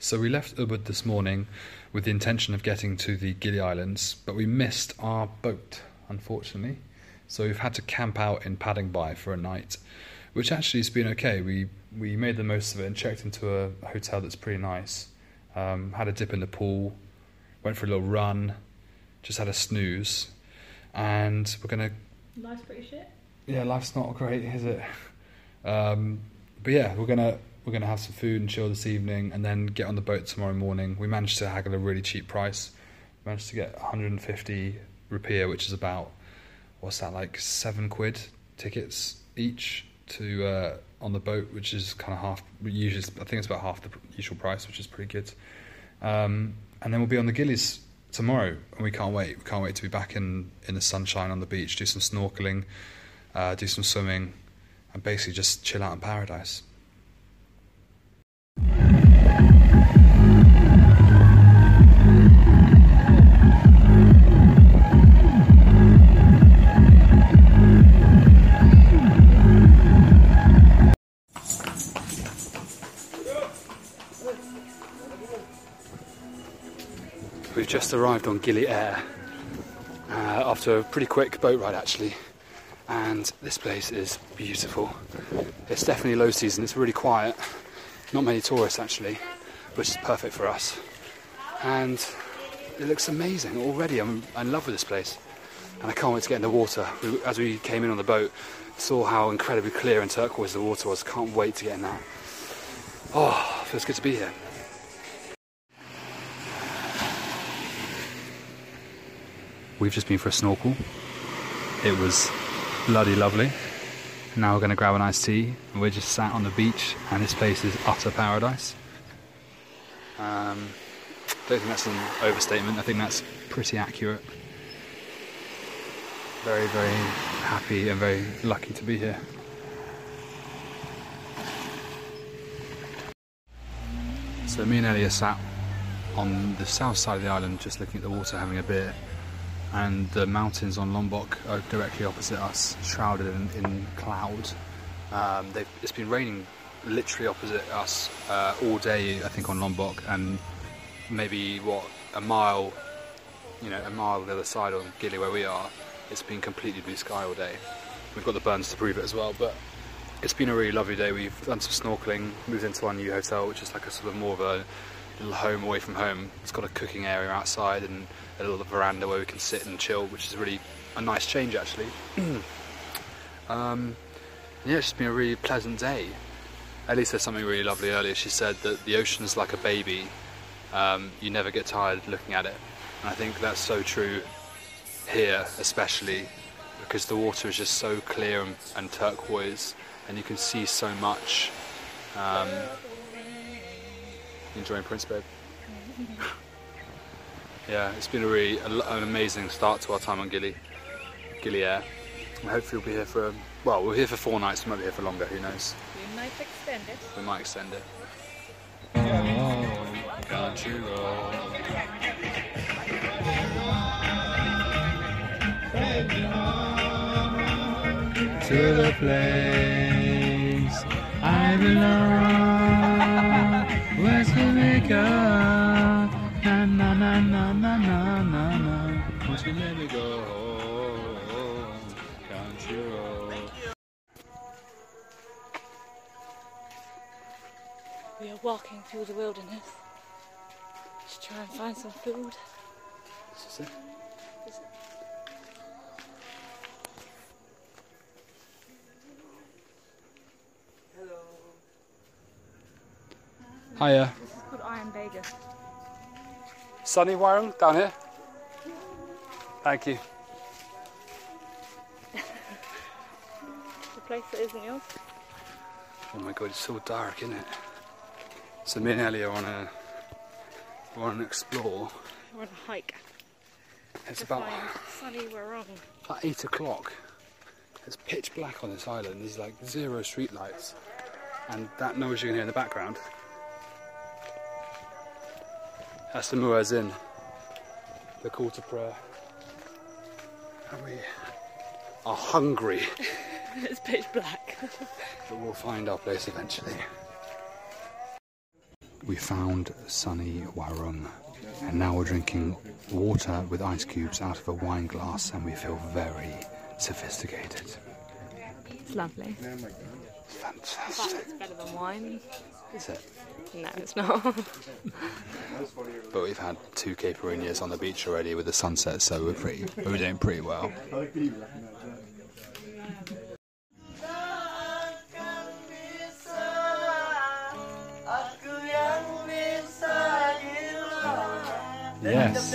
So we left Ubud this morning with the intention of getting to the Gili Islands, but we missed our boat, unfortunately. So we've had to camp out in Padangbai for a night, which actually has been okay. We we made the most of it and checked into a hotel that's pretty nice. Um, had a dip in the pool, went for a little run, just had a snooze, and we're gonna. Life's pretty shit. Yeah, life's not great, is it? Um, but yeah, we're gonna we're gonna have some food and chill this evening, and then get on the boat tomorrow morning. We managed to haggle a really cheap price. We managed to get 150 rupiah, which is about what's that like seven quid tickets each to uh, on the boat, which is kind of half. Usually, I think it's about half the usual price, which is pretty good. Um, and then we'll be on the Gillies tomorrow, and we can't wait. We can't wait to be back in in the sunshine on the beach, do some snorkeling, uh, do some swimming, and basically just chill out in paradise. Just arrived on Gili Air uh, after a pretty quick boat ride, actually. And this place is beautiful. It's definitely low season, it's really quiet. Not many tourists, actually, which is perfect for us. And it looks amazing already. I'm in love with this place. And I can't wait to get in the water. We, as we came in on the boat, saw how incredibly clear and turquoise the water was. Can't wait to get in that. Oh, feels good to be here. We've just been for a snorkel. It was bloody lovely. Now we're going to grab an iced tea, we're just sat on the beach, and this place is utter paradise. Um, don't think that's an overstatement. I think that's pretty accurate. Very, very happy and very lucky to be here. So me and Ellie are sat on the south side of the island, just looking at the water, having a beer and the mountains on Lombok are directly opposite us, shrouded in, in cloud. Um, it's been raining literally opposite us uh, all day, I think, on Lombok, and maybe what a mile, you know, a mile the other side on Gili where we are. It's been completely blue sky all day. We've got the burns to prove it as well, but it's been a really lovely day. We've done some snorkeling, moved into our new hotel, which is like a sort of more of a little home away from home. It's got a cooking area outside and a little veranda where we can sit and chill, which is really a nice change actually. um, yeah, it's just been a really pleasant day. Ellie said something really lovely earlier. She said that the ocean's like a baby. Um, you never get tired looking at it. And I think that's so true here, especially because the water is just so clear and, and turquoise, and you can see so much. Um, enjoying Prince Babe? yeah, it's been a really an amazing start to our time on Gili, Gili Air. And hopefully we'll be here for, um, well, we're here for four nights, we might be here for longer, who knows. We might extend it. We might extend it. Oh, country road. To the place I belong, West Jamaica. Na na na na na na na na. Won't you let me go country road. We are walking through the wilderness to try and find some food. This it. Hiya. This is called Iron Vega. Sunny Warung down here. Thank you. The place that isn't yours. Oh my god, it's so dark, isn't it? So me and Ellie are on a want to explore. We're on a hike. It's to about find Sunny Warung. about eight o'clock. It's pitch black on this island. There's like zero street lights, and that noise you can hear in the background. That's the muezzin, the call to prayer. And we are hungry, it's pitch black. but we'll find our place eventually. we found sunny Warung, and now we're drinking water with ice cubes out of a wine glass, and we feel very sophisticated. It's lovely. Fantastic. It's better than wine. Is it? No, it's not. But we've had two caipirinhas on the beach already with the sunset, so we're pretty, we're doing pretty well. Aku yang bisa hilang Yes.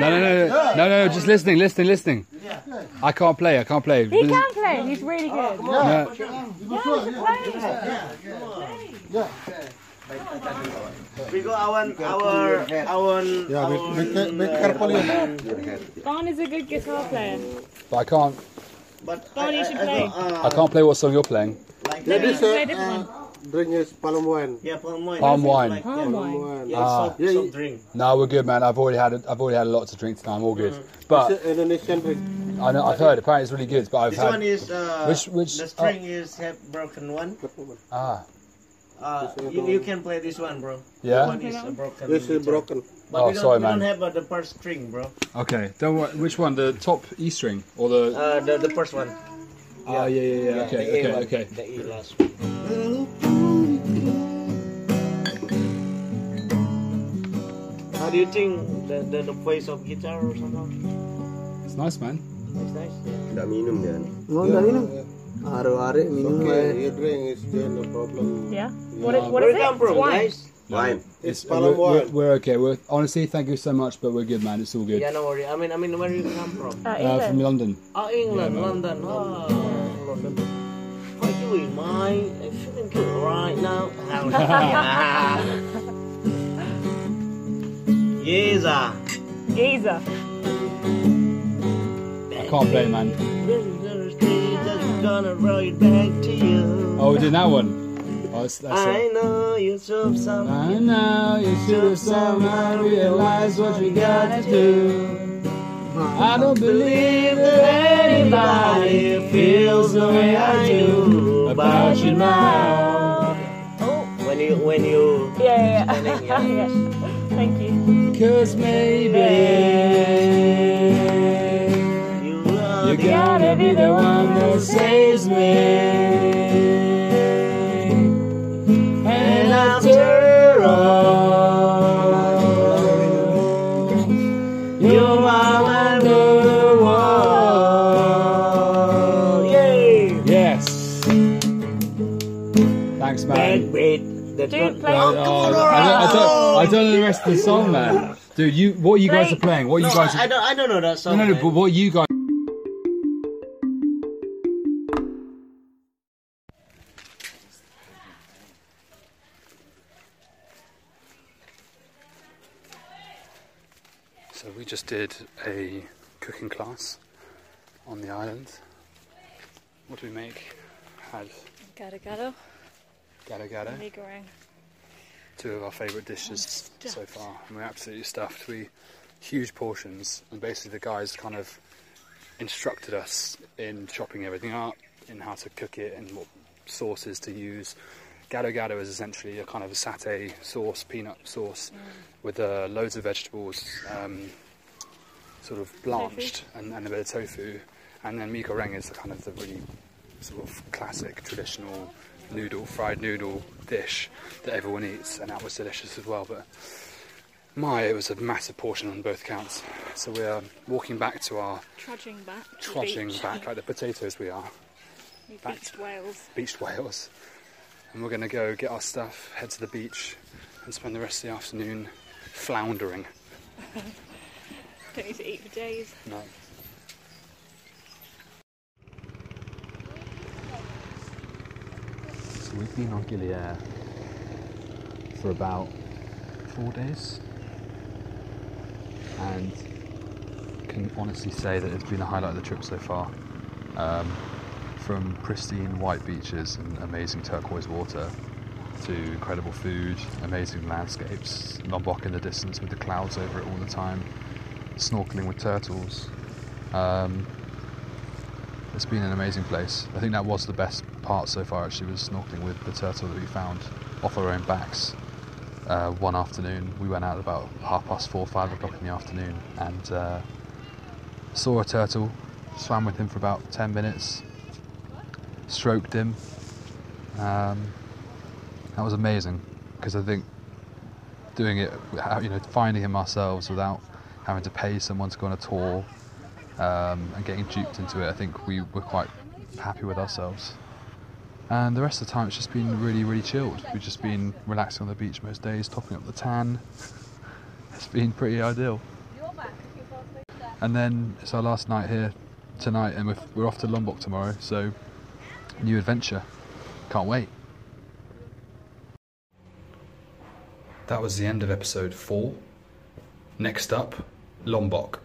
No, no, no, no, no, no, just listening, listening, listening. I can't play, I can't play. he can play. He's really good. No. We go our our our Yeah, be, our, be, ca- be careful. you know. Barney's a good guitar player. But I can't, But Barney, you should play. uh, I can't play what song you're playing. like Yeah, that. this Play a uh, different one. Drink is palm wine. Yeah, palm wine. Palm wine. Like, Palm yeah. wine. wine. Yeah, Ah. soft, Yeah, soft you- drink. No, we're good, man. I've already had, a, I've already had a lot to drink tonight. I'm all good. It's But a Indonesian drink. I know, I've heard apparently it's really good. But I've This had one is uh, Which- which- the string is have broken one. ah, Uh, you, you can play this one, bro. Yeah? This one is uh, broken. This is broken. But Oh, we don't, we don't have uh, the first string, bro. okay. Don't worry. Which one? The top E string or the? Uh, the the first one. Ah, yeah, yeah, yeah. Okay, okay, one. okay. The E last one. How do you think the, the, the voice of guitar or something? It's nice, man. It's nice. Tidak minum dia. Oh, enggak minum. Hari-hari minum Okay, you drink is there no problem. Yeah. What is, what Where is it it? from, wine. guys? Wine. It's we're, we're, we're okay. We're honestly, thank you so much, but we're good, man. It's all good. Yeah, no worry. I mean, I mean, where you come from? Uh, Uh, from London. Oh, England, Yeah. London. Oh, London. How you doing, mate? I'm feeling good right now. yes, ah. I can't play, man. Just gonna write back to you. Oh, we're doing that one. Oh, that's, that's I it. know you took some. I know you should have somehow realized what you got to do. I don't believe that anybody feels the way I do about you now. Oh. When you, when you. Yeah, yeah, Thank you. Cause maybe You are you the gotta be the one that saves me. And after all, you're my wonderwall. Yay! Yes. Thanks, man. Bad bait. That's Dude, play. Oh, I, don't, I, don't, I don't know the rest of the song, man. Dude, you what you guys are playing? What No, you guys? I, I Are, don't. I don't know that song. no, no, no. man. But what you guys? So we just did a cooking class on the island. What do we make? Had Gado gado. Gado gado. Mee goreng. two of our favourite dishes so far, and we're absolutely stuffed. We huge portions, and basically the guys kind of instructed us in chopping everything up, in how to cook it, and what sauces to use. Gado gado is essentially a kind of a satay sauce, peanut sauce, with uh, loads of vegetables, um, sort of blanched, and, and a bit of tofu. And then mee goreng is the kind of the really sort of classic traditional noodle, fried noodle dish that everyone eats, and that was delicious as well. But my, it was a massive portion on both counts. So we're walking back to our Trudging back. to the trotting beach. back like the potatoes we are, We back beached whales. beached whales, and we're going to go get our stuff, head to the beach, and spend the rest of the afternoon floundering. Don't need to eat for days. No. We've been on Gili Air for about four days and can honestly say that it's been a highlight of the trip so far. Um, from pristine white beaches and amazing turquoise water to incredible food, amazing landscapes, Lombok in the distance with the clouds over it all the time, snorkeling with turtles. Um, It's been an amazing place. I think that was the best part so far. Actually, was snorkeling with the turtle that we found off our own backs. Uh, one afternoon, we went out about half past four, five o'clock in the afternoon, and uh, saw a turtle. Swam with him for about ten minutes. Stroked him. Um, that was amazing because I think doing it, you know, finding him ourselves without having to pay someone to go on a tour um, and getting duped into it, I think we were quite happy with ourselves. And the rest of the time, it's just been really, really chilled. We've just been relaxing on the beach most days, topping up the tan. It's been pretty ideal. And then it's our last night here tonight, and we're, we're off to Lombok tomorrow. So, new adventure. Can't wait. That was the end of episode four. Next up, Lombok.